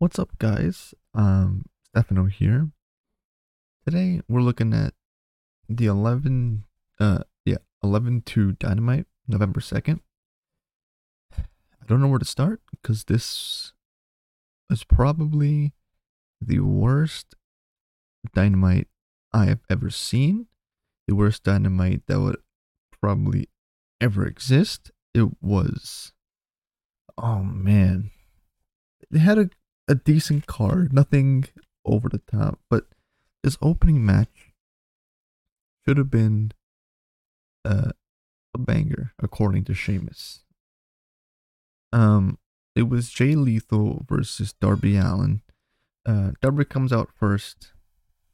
What's up, guys? Um, Stefano here. Today we're looking at the 11, uh, yeah, 11 to Dynamite, November 2nd. I don't know where to start because this is probably the worst Dynamite I have ever seen. The worst Dynamite that would probably ever exist. It was, oh man, they had a a decent card, nothing over the top, but this opening match should have been uh, a banger, according to Sheamus. Um, it was Jay Lethal versus Darby Allin. Uh, Darby comes out first,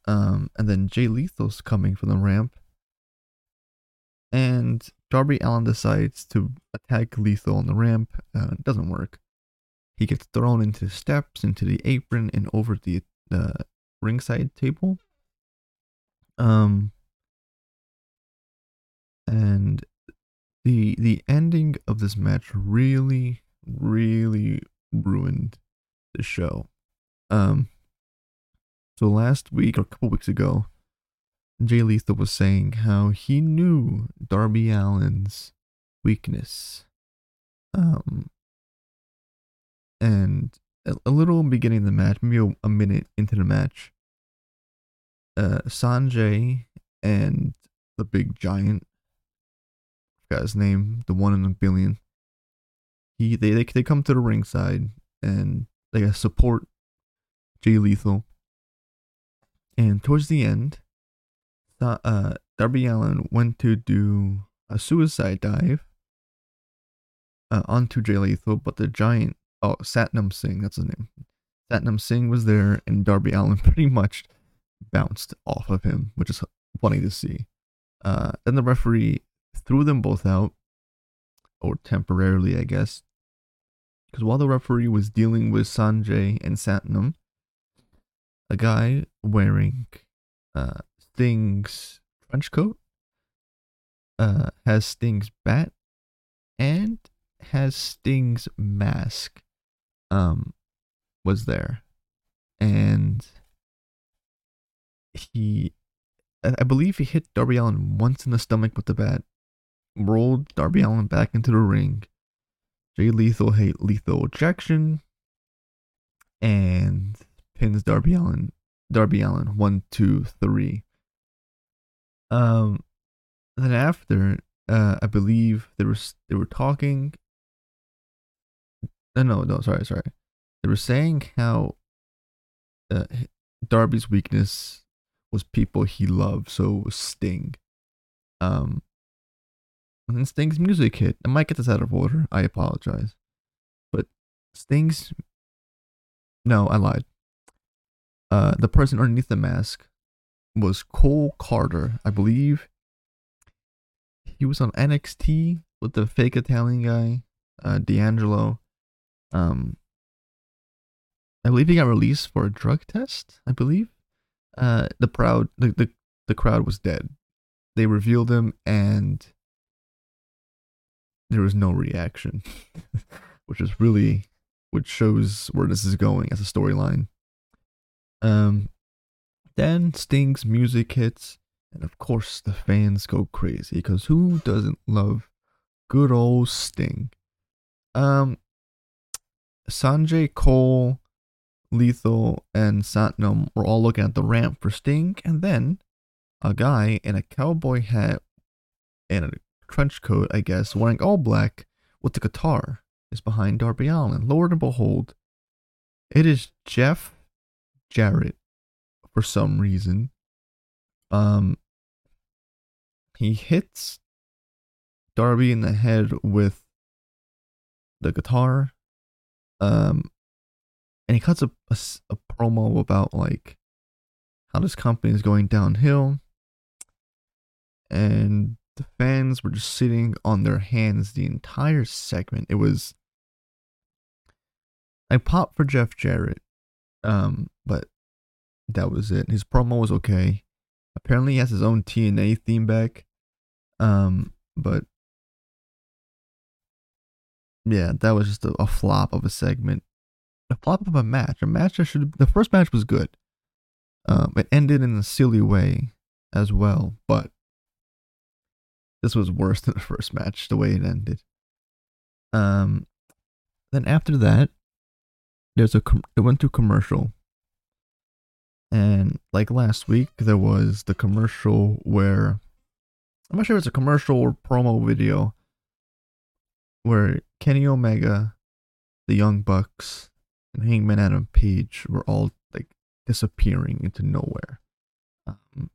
um, and then Jay Lethal's coming from the ramp, and Darby Allin decides to attack Lethal on the ramp. Uh, it doesn't work. He gets thrown into the steps, into the apron, and over the uh, ringside table. Um, and the the ending of this match really, really ruined the show. Um, so last week or a couple weeks ago, Jay Lethal was saying how he knew Darby Allin's weakness. Um, and a, little beginning of the match, maybe a, minute into the match, uh, Sonjay and the big giant, forgot his name, the one in a billion. He they they, they come to the ringside and they support Jay Lethal. And towards the end, uh, Darby Allin went to do a suicide dive uh, onto Jay Lethal, but the giant oh Satnam Singh, that's his name. Satnam Singh was there, and Darby Allin pretty much bounced off of him, which is funny to see. Uh, then the referee threw them both out, or temporarily, I guess, because while the referee was dealing with Sonjay and Satnam, a guy wearing uh, Sting's trench coat uh, has Sting's bat and has Sting's mask um was there and he I believe he hit Darby Allin once in the stomach with the bat, rolled Darby Allin back into the ring. Jay Lethal hate Lethal Injection and pins Darby Allin. Darby Allin one, two, three. Um then after uh I believe they were they were talking no, no, no, sorry, sorry. They were saying how uh, Darby's weakness was people he loved, so Sting. Um, and Sting's music hit. I might get this out of order. I apologize, but Sting's no, I lied. Uh, the person underneath the mask was Cole Karter, I believe. He was on NXT with the fake Italian guy, uh, D'Angelo. Um, I believe he got released for a drug test. I believe. Uh, the proud the, the the crowd was dead. They revealed him, and there was no reaction, which is really which shows where this is going as a storyline. Um, then Sting's music hits, and of course the fans go crazy because who doesn't love good old Sting? Um, Sonjay Cole, Lethal, and Satnam were all looking at the ramp for Sting, and then a guy in a cowboy hat and a trench coat, I guess, wearing all black with the guitar is behind Darby Allin. Lord and behold, it is Jeff Jarrett for some reason. Um, he hits Darby in the head with the guitar um, and he cuts a, a, a promo about like how this company is going downhill, and the fans were just sitting on their hands the entire segment. It was I popped for Jeff Jarrett, um, but that was it. His promo was okay. Apparently, he has his own TNA theme back, um, but yeah, that was just a, a flop of a segment. a flop of a match. A match that should the first match was good. Um, it ended in a silly way as well, but this was worse than the first match. The way it ended. Um, then after that, there's a com- it went to commercial, and like last week, there was the commercial where I'm not sure if it's a commercial or promo video where Kenny Omega, the Young Bucks, and Hangman Adam Page were all like disappearing into nowhere. Um,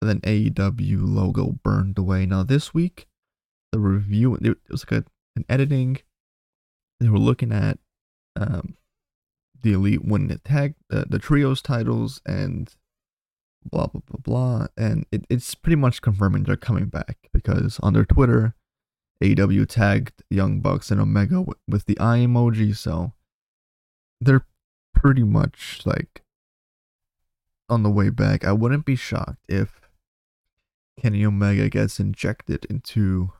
then AEW logo burned away. Now this week, the review it was like a, an editing. They were looking at um, the elite winning the tag, the trios titles, and blah blah blah blah. And it, it's pretty much confirming they're coming back because on their Twitter, AEW tagged Young Bucks and Omega with, the eye emoji, so they're pretty much like on the way back. I wouldn't be shocked if Kenny Omega gets injected into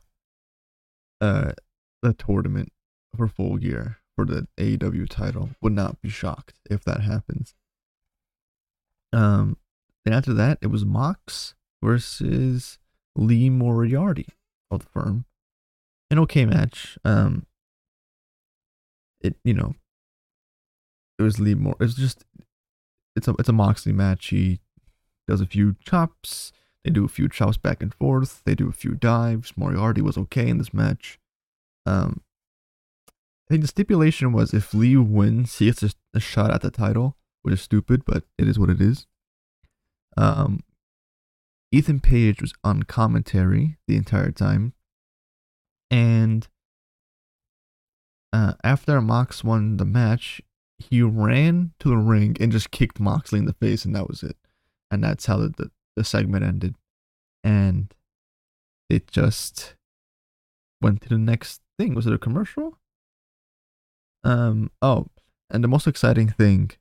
uh the tournament for full gear for the AEW title. Would not be shocked if that happens. Um, after that, it was Mox versus Lee Moriarty of the firm. An okay match. Um, it you know, it was Lee Mor. It's just, it's a it's a Moxley match. He does a few chops. They do a few chops back and forth. They do a few dives. Moriarty was okay in this match. Um, I think the stipulation was if Lee wins, he gets a, a, shot at the title, which is stupid, but it is what it is. Um, Ethan Page was on commentary the entire time, and uh, after Mox won the match, he ran to the ring and just kicked Moxley in the face, and that was it. And that's how the, the, the segment ended. And it just went to the next thing. Was it a commercial? Um. Oh, and the most exciting thing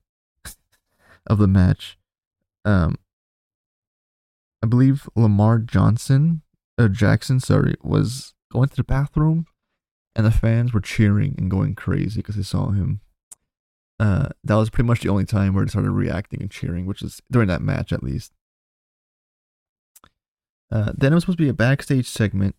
of the match, um, I believe Lamar Johnson, uh, Jackson, sorry, was going to the bathroom, and the fans were cheering and going crazy because they saw him. Uh, that was pretty much the only time where they started reacting and cheering, which is during that match at least. Uh, then it was supposed to be a backstage segment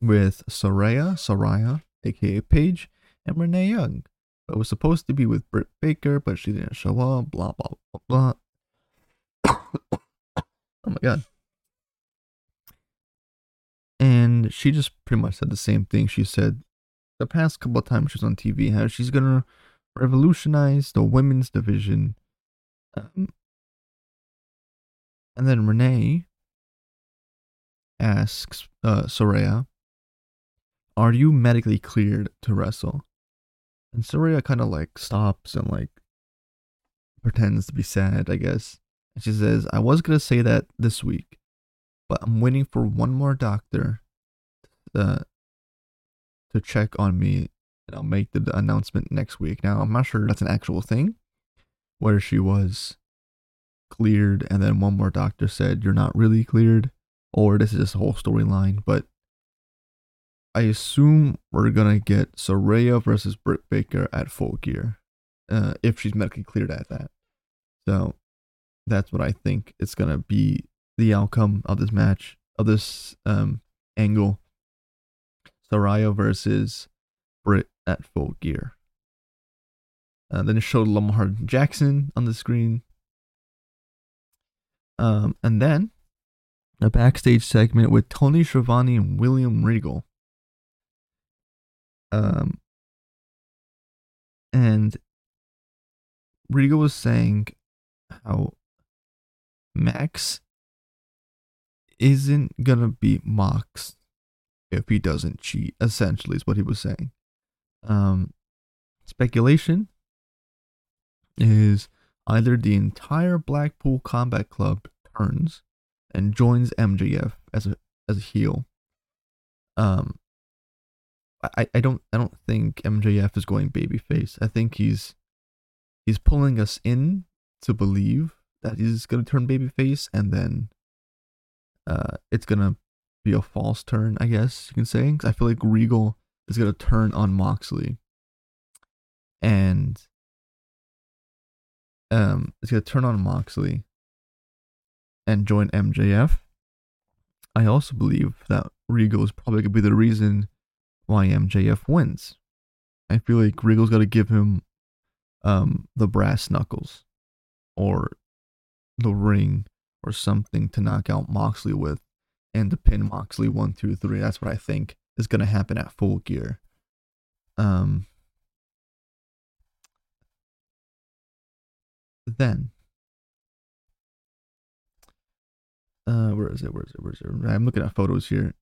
with Saraya, Saraya, aka Paige, and Renee Young. It was supposed to be with Britt Baker, but she didn't show up. Blah blah blah blah. oh my god. And she just pretty much said the same thing she said the past couple of times she was on TV, how she's gonna revolutionize the women's division. Um, and then Renee asks uh, Saraya, Are you medically cleared to wrestle? And Saraya kind of like stops and like pretends to be sad, I guess. And she says, I was to say that this week, but I'm waiting for one more doctor uh, to check on me and I'll make the announcement next week. Now, I'm not sure that's an actual thing where she was cleared and then one more doctor said, You're not really cleared or this is just a whole storyline, but I assume we're gonna get Saraya versus Britt Baker at full gear, uh, if she's medically cleared at that. So that's what I think it's gonna be the outcome of this match of this um angle. Saraya versus Britt at full gear. Uh, then it showed Lamar Jackson on the screen. Um, and then a backstage segment with Tony Schiavone and William Regal. Um, and Regal was saying how Max isn't gonna beat Mox if he doesn't cheat. Essentially, is what he was saying. Um, speculation is either the entire Blackpool Combat Club turns and joins MJF as a as a heel. Um, I I don't I don't think MJF is going babyface. I think he's he's pulling us in to believe that he's gonna turn babyface, and then uh, it's gonna be a false turn. I guess you can say. I feel like Regal is gonna turn on Moxley, and um is gonna turn on Moxley and join MJF. I also believe that Regal is probably gonna be the reason why MJF wins. I feel like Regal's got to give him um, the brass knuckles or the ring or something to knock out Moxley with and to pin Moxley one, two, three. That's what I think is going to happen at Full Gear. Um, then, uh, where is it? Where is it? Where is it? I'm looking at photos here.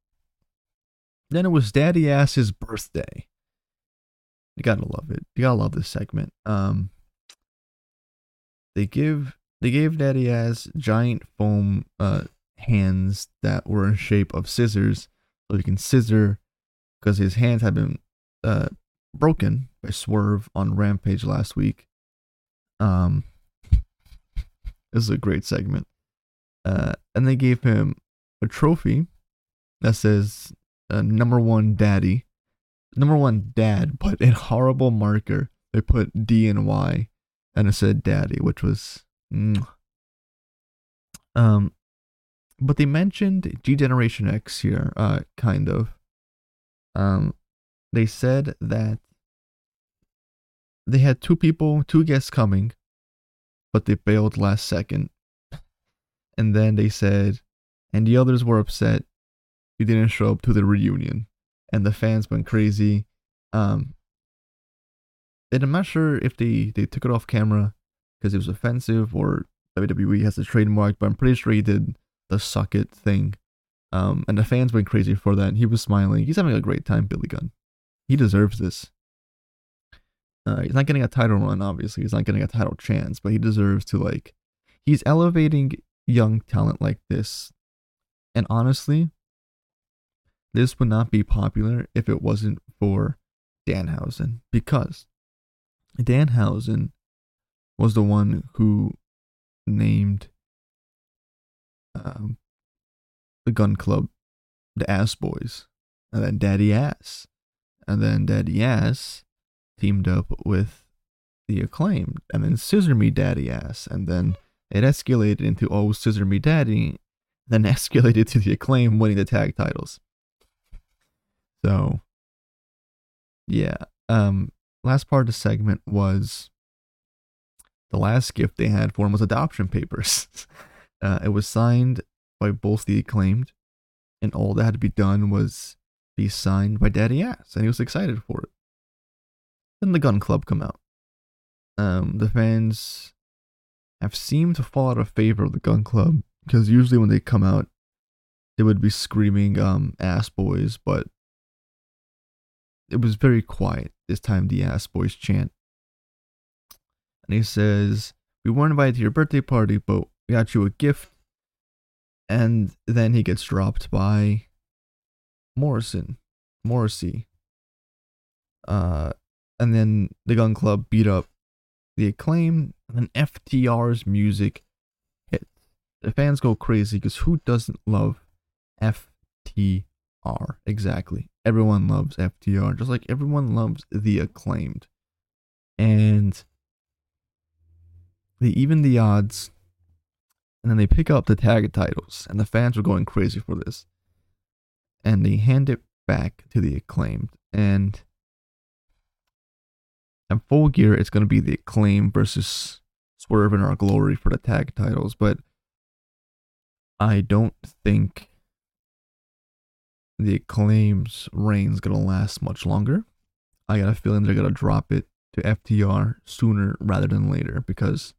Then it was Daddy Ass's birthday. You gotta love it. You gotta love this segment. Um, they give they gave Daddy Ass giant foam uh hands that were in shape of scissors, so he can scissor because his hands had been uh broken by Swerve on Rampage last week. Um, this is a great segment. Uh, and they gave him a trophy that says uh, number one daddy number one dad but in horrible marker they put d and y and it said daddy which was mm. um but they mentioned g generation x here uh kind of. Um they said that they had two people two guests coming but they bailed last second. And then they said and the others were upset. He didn't show up to the reunion, and the fans went crazy. Um, and I'm not sure if they they took it off camera because it was offensive or WWE has a trademark, but I'm pretty sure he did the suck it thing. Um, and the fans went crazy for that. And He was smiling. He's having a great time, Billy Gunn. He deserves this. Uh, he's not getting a title run, obviously. He's not getting a title chance, but he deserves to like. He's elevating young talent like this, and honestly, this would not be popular if it wasn't for Danhausen because Danhausen was the one who named um, the gun club the Ass Boys, and then Daddy Ass, and then Daddy Ass teamed up with the acclaimed, and then Scissor Me Daddy Ass, and then it escalated into Oh Scissor Me Daddy, then escalated to the acclaim winning the tag titles. So, yeah. Um, last part of the segment was the last gift they had for him was adoption papers. uh, it was signed by both the acclaimed, and all that had to be done was be signed by Daddy Ass, and he was excited for it. Then the Gun Club come out. Um, the fans have seemed to fall out of favor of the Gun Club because usually when they come out, they would be screaming um, "ass boys," but it was very quiet this time, the ass boys chant. And he says, We weren't invited to your birthday party, but got you a gift. And then he gets dropped by Morrison, Morrissey. Uh, and then the gun club beat up the acclaim, and then FTR's music hits. The fans go crazy because who doesn't love FTR? Exactly everyone loves FTR, just like everyone loves the acclaimed. And they even the odds, and then they pick up the tag titles, and the fans are going crazy for this. And they hand it back to the acclaimed. And at full gear, it's going to be the acclaim versus Swerve in our glory for the tag titles. But I don't think the acclaim's reign's gonna last much longer. I got a feeling they're gonna drop it to FTR sooner rather than later because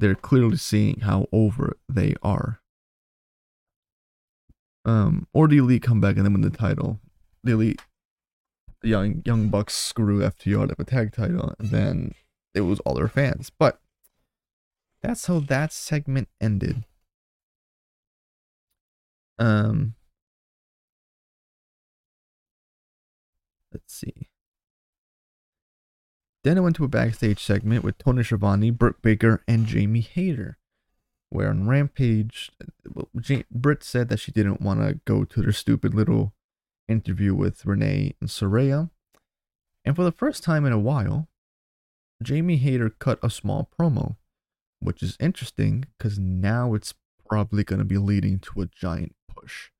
they're clearly seeing how over they are. Um, or the elite come back and then win the title. The elite, the young young bucks screw FTR to have a tag title, and then it was all their fans. But that's how that segment ended. Um, Let's see. Then I went to a backstage segment with Tony Schiavone, Britt Baker, and Jamie Hayter, where on Rampage, Britt said that she didn't want to go to their stupid little interview with Renee and Saraya. And for the first time in a while, Jamie Hayter cut a small promo. which is interesting because now it's probably going to be leading to a giant push.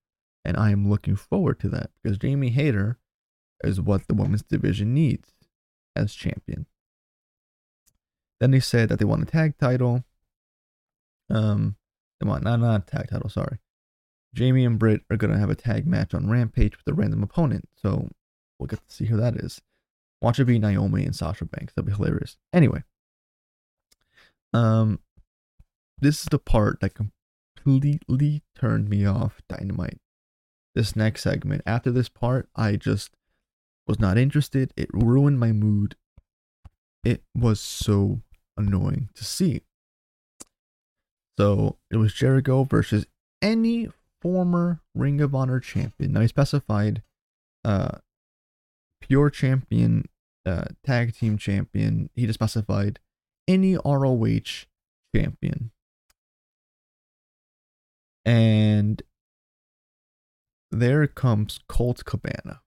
And I am looking forward to that because Jamie Hayter is what the women's division needs as champion. Then they said that they want a tag title. Um, they want not not a tag title. Sorry, Jamie and Britt are gonna have a tag match on Rampage with a random opponent. So we'll get to see who that is. Watch it be Naomi and Sasha Banks. That'd be hilarious. Anyway, um, this is the part that completely turned me off Dynamite. This next segment. After this part, I just was not interested. It ruined my mood. It was so annoying to see. So it was Jericho versus any former Ring of Honor champion. Now he specified uh pure champion, uh tag team champion. He just specified any ROH champion. And there comes Colt Cabana.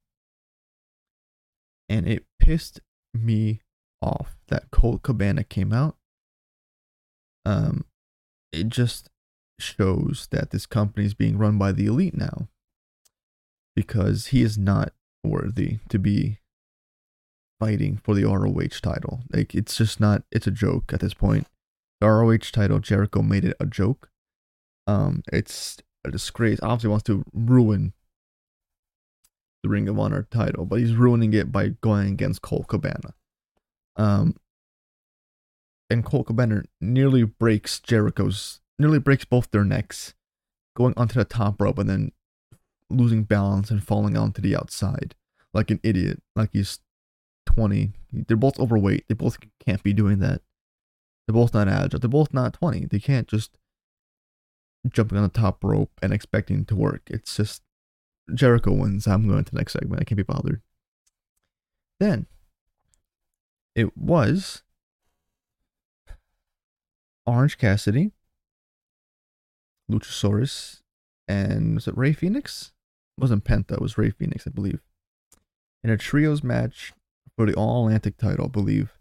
And it pissed me off that Colt Cabana came out. Um, it just shows that this company is being run by the elite now because he is not worthy to be fighting for the ROH title. Like it's just not it's a joke at this point. The ROH title, Jericho made it a joke. Um it's a disgrace. Obviously wants to ruin the Ring of Honor title, but he's ruining it by going against Colt Cabana. Um and Colt Cabana nearly breaks Jericho's nearly breaks both their necks, going onto the top rope and then losing balance and falling onto the outside like an idiot, like he's 20. They're both overweight. They both can't be doing that. They're both not agile. They're both not 20. They can't just jumping on the top rope and expecting to work. It's just Jericho wins. I'm going to the next segment. I can't be bothered. Then it was Orange Cassidy, Luchasaurus, and was it Rey Fénix? It wasn't Penta, it was Rey Fénix, I believe. In a trios match for the All Atlantic title, I believe.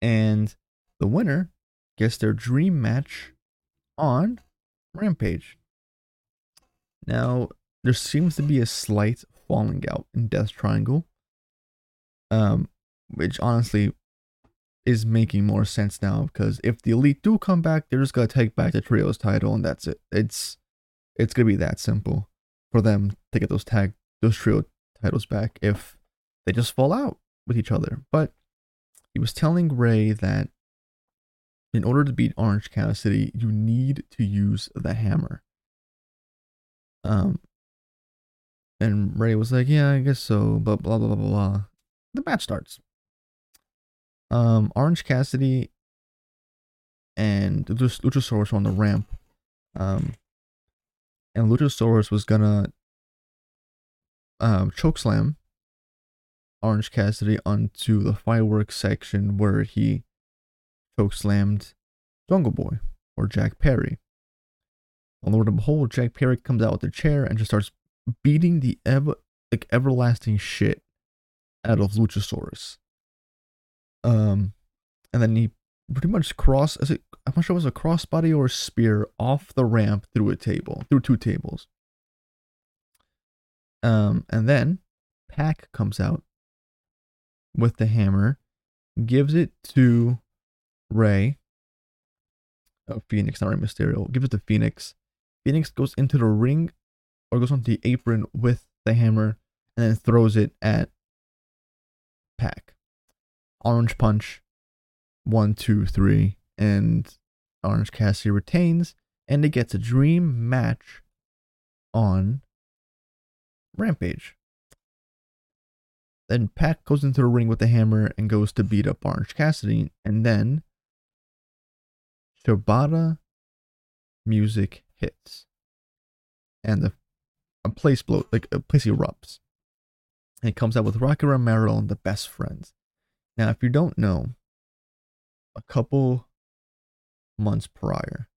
And the winner gets their dream match on Rampage. Now, there seems to be a slight falling out in Death Triangle. Um, which honestly is making more sense now because if the elite do come back, they're just gonna take back the trios title and that's it. It's it's gonna be that simple for them to get those tag those trio titles back if they just fall out with each other. But he was telling Ray that in order to beat Orange Cassidy, you need to use the hammer. Um and Ray was like, Yeah, I guess so, but blah blah blah blah blah. The match starts um, Orange Cassidy and Luchasaurus were on the ramp. Um, and Luchasaurus was gonna um, chokeslam Orange Cassidy onto the fireworks section where he chokeslammed Jungle Boy or Jack Perry. On Lord of Behold, Jack Perry comes out with a chair and just starts beating the ever like everlasting shit out of Luchasaurus. Um, and then he pretty much cross. Is it? I'm not sure it was a crossbody or a spear off the ramp through a table, through two tables. Um, and then Pac comes out with the hammer, gives it to Ray. Oh, Phoenix, not Rey Mysterio. Gives it to Phoenix. Phoenix goes into the ring or goes onto the apron with the hammer and then throws it at Pac. Orange Punch, one, two, three, and Orange Cassidy retains, and it gets a dream match on Rampage. Then Pac goes into the ring with the hammer and goes to beat up Orange Cassidy, and then Shibata music hits, and the a place blow like a place erupts. And it comes out with Rocky Romero and the best friends. Now, if you don't know, a couple months prior,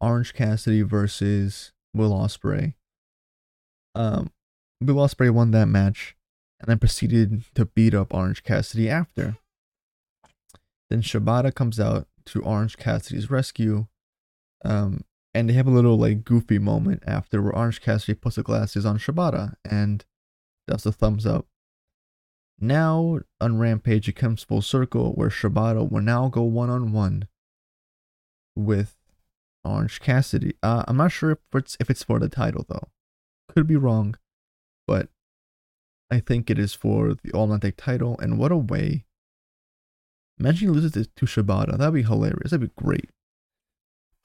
Orange Cassidy versus Will Ospreay. Um, Will Ospreay won that match, and then proceeded to beat up Orange Cassidy after. Then Shibata comes out, to Orange Cassidy's rescue. Um, and they have a little like goofy moment after where Orange Cassidy puts the glasses on Shibata and does a thumbs up. Now on Rampage, it comes full circle where Shibata will now go one on one with Orange Cassidy. Uh, I'm not sure if it's if it's for the title though. Could be wrong, but I think it is for the All Atlantic title. And what a way! Imagine he loses to, to Shibata. That'd be hilarious. That'd be great.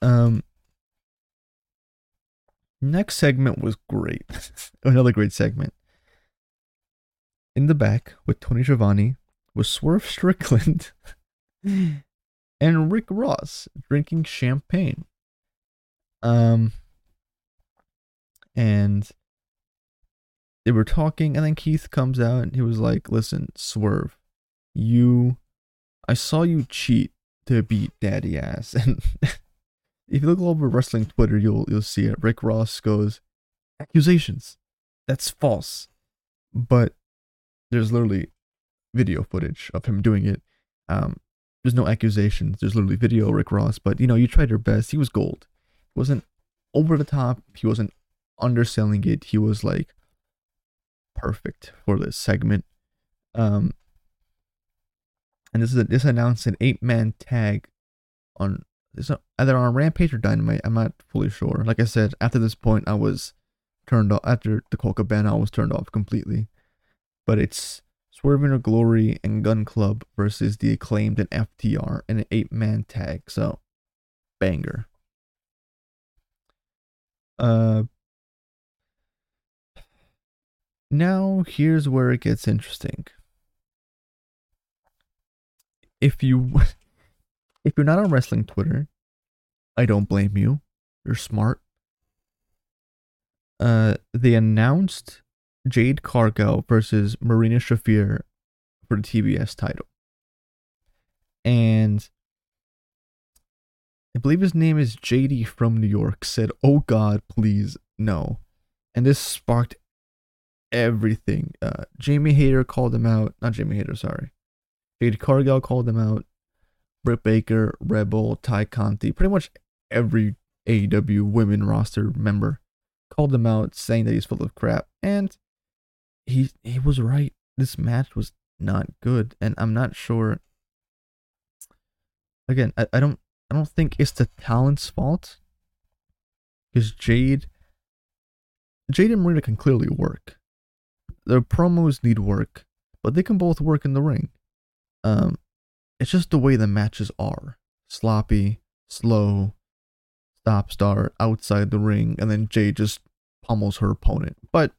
Um. Next segment was great. Another great segment. In the back with Tony Schiavone was Swerve Strickland and Rick Ross drinking champagne. Um, and they were talking, and then Keith comes out and he was like, "Listen, Swerve, you, I saw you cheat to beat Daddy Ass." And if you look over wrestling Twitter, you'll you'll see it. Rick Ross goes, "Accusations, that's false," but there's literally video footage of him doing it. Um, there's no accusations. There's literally video, Rick Ross. But you know, you tried your best. He was gold. He wasn't over the top. He wasn't underselling it. He was like perfect for this segment. Um, and this is a, this announced an eight man tag on this either on Rampage or Dynamite. I'm not fully sure. Like I said, after this point, I was turned off. After the Colt ban, I was turned off completely. But it's Swerve In Our Glory and Gun Club versus the acclaimed and FTR in an eight man tag. So, banger. Uh, now here's where it gets interesting. If you if you're not on wrestling Twitter, I don't blame you. You're smart. Uh, they announced Jade Cargill versus Marina Shafir for the TBS title. And I believe his name is JD from New York, said, Oh God, please, no. And this sparked everything. Uh, Jamie Hayter called him out. Not Jamie Hayter, sorry. Jade Cargill called him out. Britt Baker, Rebel, Tay Conti, pretty much every AEW women roster member called him out, saying that he's full of crap. And he he was right. This match was not good, and I'm not sure. Again, I, I don't I don't think it's the talent's fault. Because Jade Jade and Marina can clearly work. Their promos need work, but they can both work in the ring. Um it's just the way the matches are. Sloppy, slow, stop start outside the ring, and then Jay just pummels her opponent. But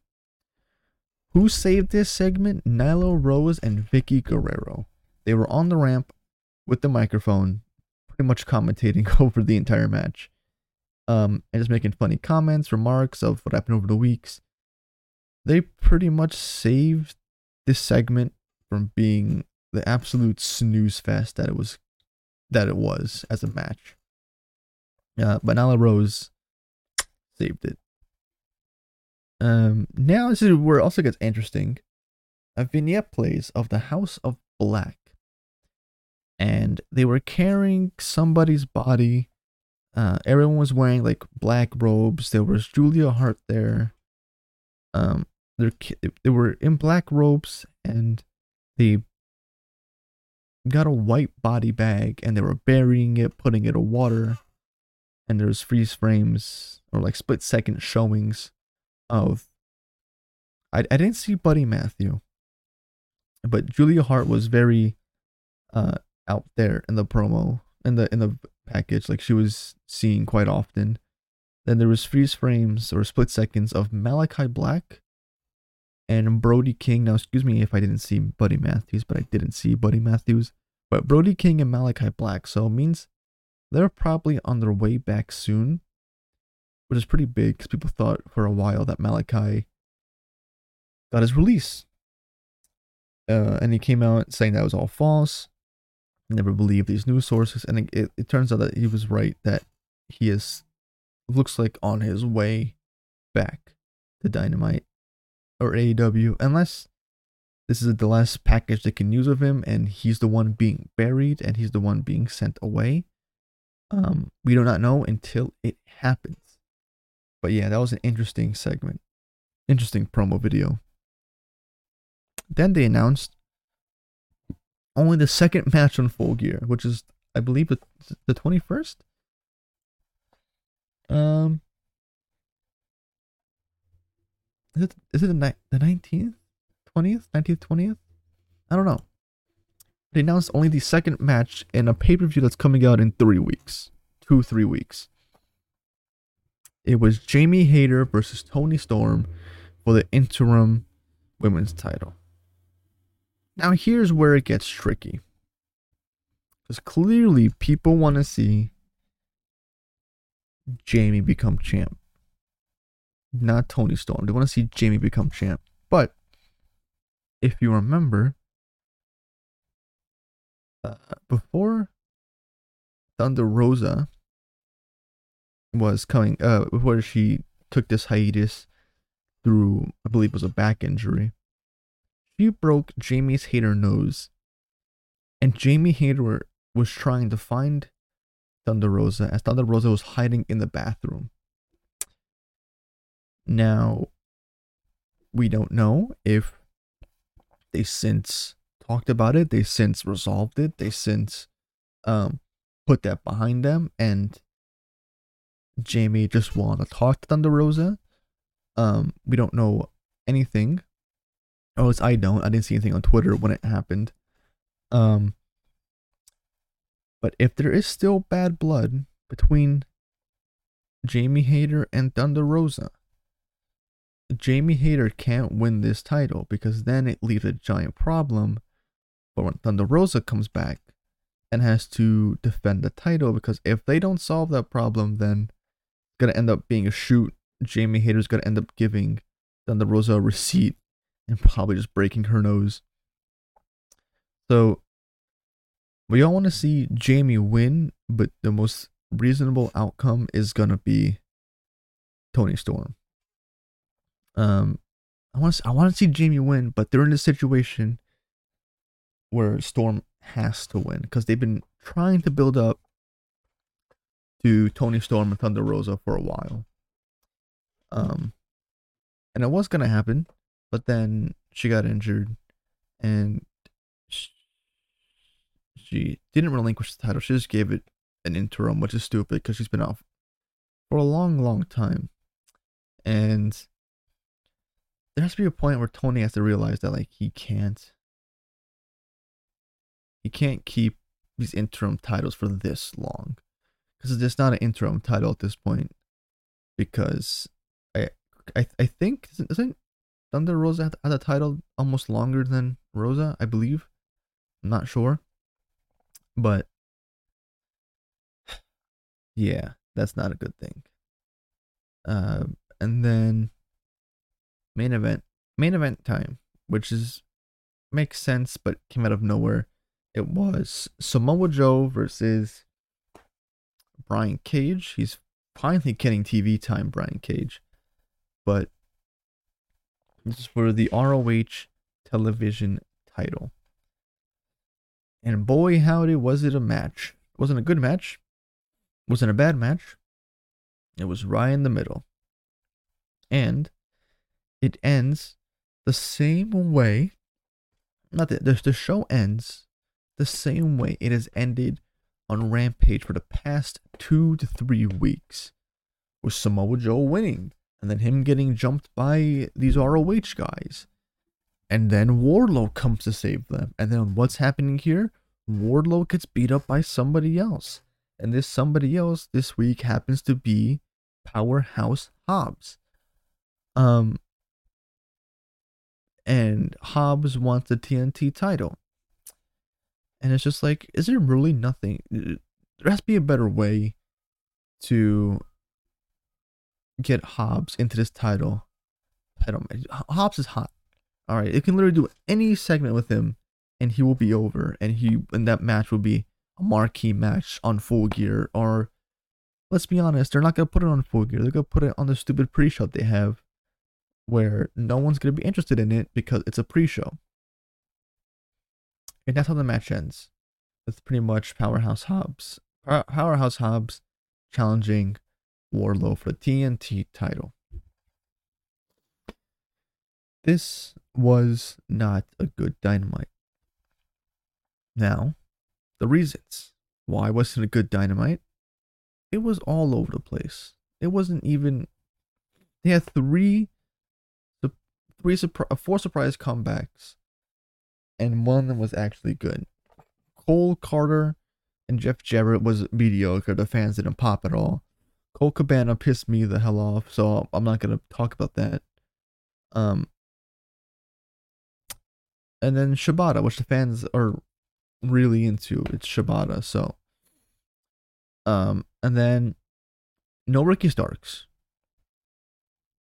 who saved this segment? Nyla Rose and Vickie Guerrero. They were on the ramp with the microphone, pretty much commentating over the entire match. Um, and just making funny comments, remarks of what happened over the weeks. They pretty much saved this segment from being the absolute snooze fest that it was that it was as a match. Uh, but Nyla Rose saved it. Um, now this is where it also gets interesting. A vignette plays of the House of Black, and they were carrying somebody's body. Uh, everyone was wearing like black robes. There was Julia Hart there. Um, they they were in black robes, and they got a white body bag, and they were burying it, putting it in water, and there's freeze frames or like split second showings of I I didn't see Buddy Matthew, but Julia Hart was very uh out there in the promo in the in the package like she was seen quite often. Then there was freeze frames or split seconds of Malakai Black and Brody King. Now, excuse me if I didn't see Buddy Matthews, but I didn't see Buddy Matthews. But Brody King and Malakai Black, so it means they're probably on their way back soon which is pretty big because people thought for a while that Malakai got his release. Uh, and he came out saying that was all false. Never believed these news sources, and it, it, it turns out that he was right. That he is looks like on his way back to Dynamite or AEW, unless this is the last package they can use of him, and he's the one being buried, and he's the one being sent away. Um, we do not know until it happens. But yeah, that was an interesting segment, interesting promo video. Then they announced only the second match on Full Gear, which is, I believe, the the twenty first. Um, is it is it the the nineteenth, twentieth, nineteenth, twentieth? I don't know. They announced only the second match in a pay per view that's coming out in three weeks, two three weeks. It was Jamie Hayter versus Toni Storm for the interim women's title. Now here's where it gets tricky. Because clearly people want to see Jamie become champ. Not Toni Storm. They want to see Jamie become champ. But if you remember, uh, before Thunder Rosa was coming, uh, before she took this hiatus through, I believe it was a back injury, she broke Jamie's Hayter nose. And Jamie Hayter was trying to find Thunder Rosa as Thunder Rosa was hiding in the bathroom. Now, we don't know if they since talked about it, they since resolved it, they since um put that behind them, and Jamie just wanted to talk to Thunder Rosa. Um, we don't know anything. Oh, it's I don't. I didn't see anything on Twitter when it happened. Um, but if there is still bad blood between Jamie Hayter and Thunder Rosa, Jamie Hayter can't win this title because then it leaves a giant problem but when Thunder Rosa comes back and has to defend the title, because if they don't solve that problem, then it's gonna end up being a shoot. Jamie Hayter's gonna end up giving Thunder Rosa a receipt and probably just breaking her nose. So we all want to see Jamie win, but the most reasonable outcome is gonna be Toni Storm. Um, I want to I want to see Jamie win, but they're in a situation where Storm has to win because they've been trying to build up to Toni Storm and Thunder Rosa for a while. Um, and it was gonna happen, but then she got injured, and she didn't relinquish the title. She just gave it an interim, which is stupid because she's been off for a long, long time, and there has to be a point where Tony has to realize that like he can't you can't keep these interim titles for this long because it's not an interim title at this point. Because I I I think isn't Thunder Rosa have a title almost longer than Rosa? I believe. I'm not sure, but yeah, that's not a good thing. Uh, and then main event, main event time, which is makes sense, but came out of nowhere. It was Samoa Joe versus Brian Cage. He's finally getting TV time, Brian Cage. But this is for the ROH television title. And boy, howdy, was it a match. It wasn't a good match. It wasn't a bad match. It was right in the middle. And it ends the same way. Not that the, the show ends the same way it has ended on Rampage for the past two to three weeks, with Samoa Joe winning, and then him getting jumped by these ROH guys. And then Wardlow comes to save them. And then what's happening here? Wardlow gets beat up by somebody else. And this somebody else this week happens to be Powerhouse Hobbs. Um and Hobbs wants the TNT title. And it's just like, is there really nothing? Uh, there has to be a better way to get Hobbs into this title. Title Hobbs is hot. All right, it can literally do any segment with him, and he will be over, and he and that match will be a marquee match on Full Gear. Or let's be honest, they're not gonna put it on Full Gear. They're gonna put it on the stupid pre-show they have, where no one's gonna be interested in it because it's a pre-show. And that's how the match ends. With pretty much Powerhouse Hobbs Powerhouse Hobbs challenging Wardlow for the TNT title. This was not a good dynamite. Now, the reasons why wasn't a good dynamite, it was all over the place. It wasn't even. They had three, three, four surprise comebacks, and one of them was actually good. Cole Karter and Jeff Jarrett was mediocre. The fans didn't pop at all. Colt Cabana pissed me the hell off, so I'm not gonna talk about that. Um, and then Shibata, which the fans are really into. It's Shibata, so. Um, and then no Ricky Starks,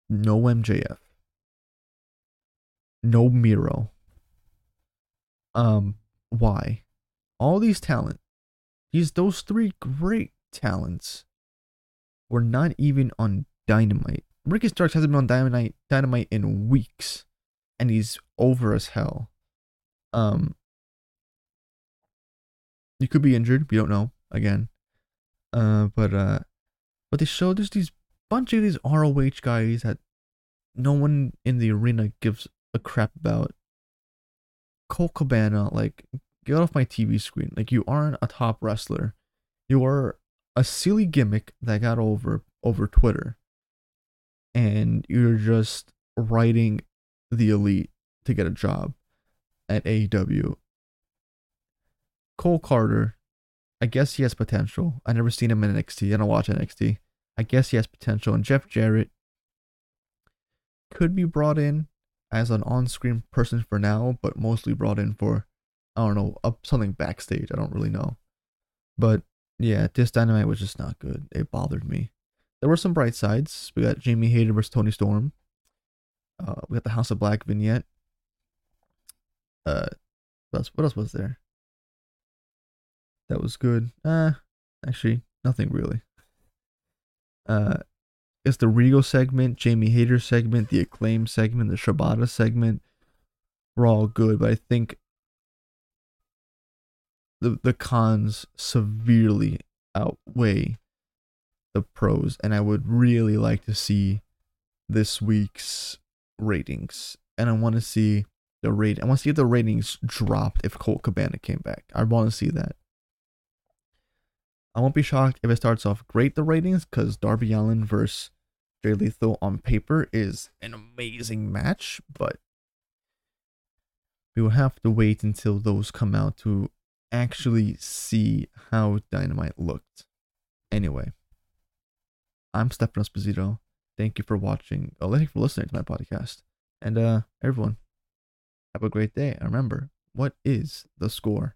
no MJF, no Miro. Um, why? All these talent, these those three great talents, were not even on Dynamite. Ricky Starks hasn't been on Dynamite Dynamite in weeks, and he's over as hell. Um, he could be injured. We don't know. Again, uh, but uh, but they show there's these bunch of these ROH guys that no one in the arena gives a crap about. Colt Cabana, like, get off my TV screen. Like, you aren't a top wrestler. You are a silly gimmick that got over over Twitter. And you're just writing the elite to get a job at AEW. Cole Karter, I guess he has potential. I never seen him in NXT. I don't watch NXT. I guess he has potential. And Jeff Jarrett could be brought in as an on-screen person for now, but mostly brought in for I don't know up something backstage. I don't really know, but yeah, this dynamite was just not good. It bothered me. There were some bright sides. We got Jamie Hayter versus Toni Storm. Uh, we got the House of Black vignette. Uh, what else, what else was there? That was good. Uh, actually, nothing really. Uh, it's the Regal segment, Jamie Hayter segment, the Acclaim segment, the Shibata segment. We're all good, but I think the the cons severely outweigh the pros, and I would really like to see this week's ratings, and I want to see the rate. I want to see if the ratings dropped if Colt Cabana came back. I want to see that. I won't be shocked if it starts off great, the ratings, because Darby Allin versus Jay Lethal on paper is an amazing match, but we will have to wait until those come out to actually see how Dynamite looked. Anyway, I'm Stefano Esposito. Thank you for watching. Oh, thank you for listening to my podcast. And uh everyone, have a great day. And remember, what is the score?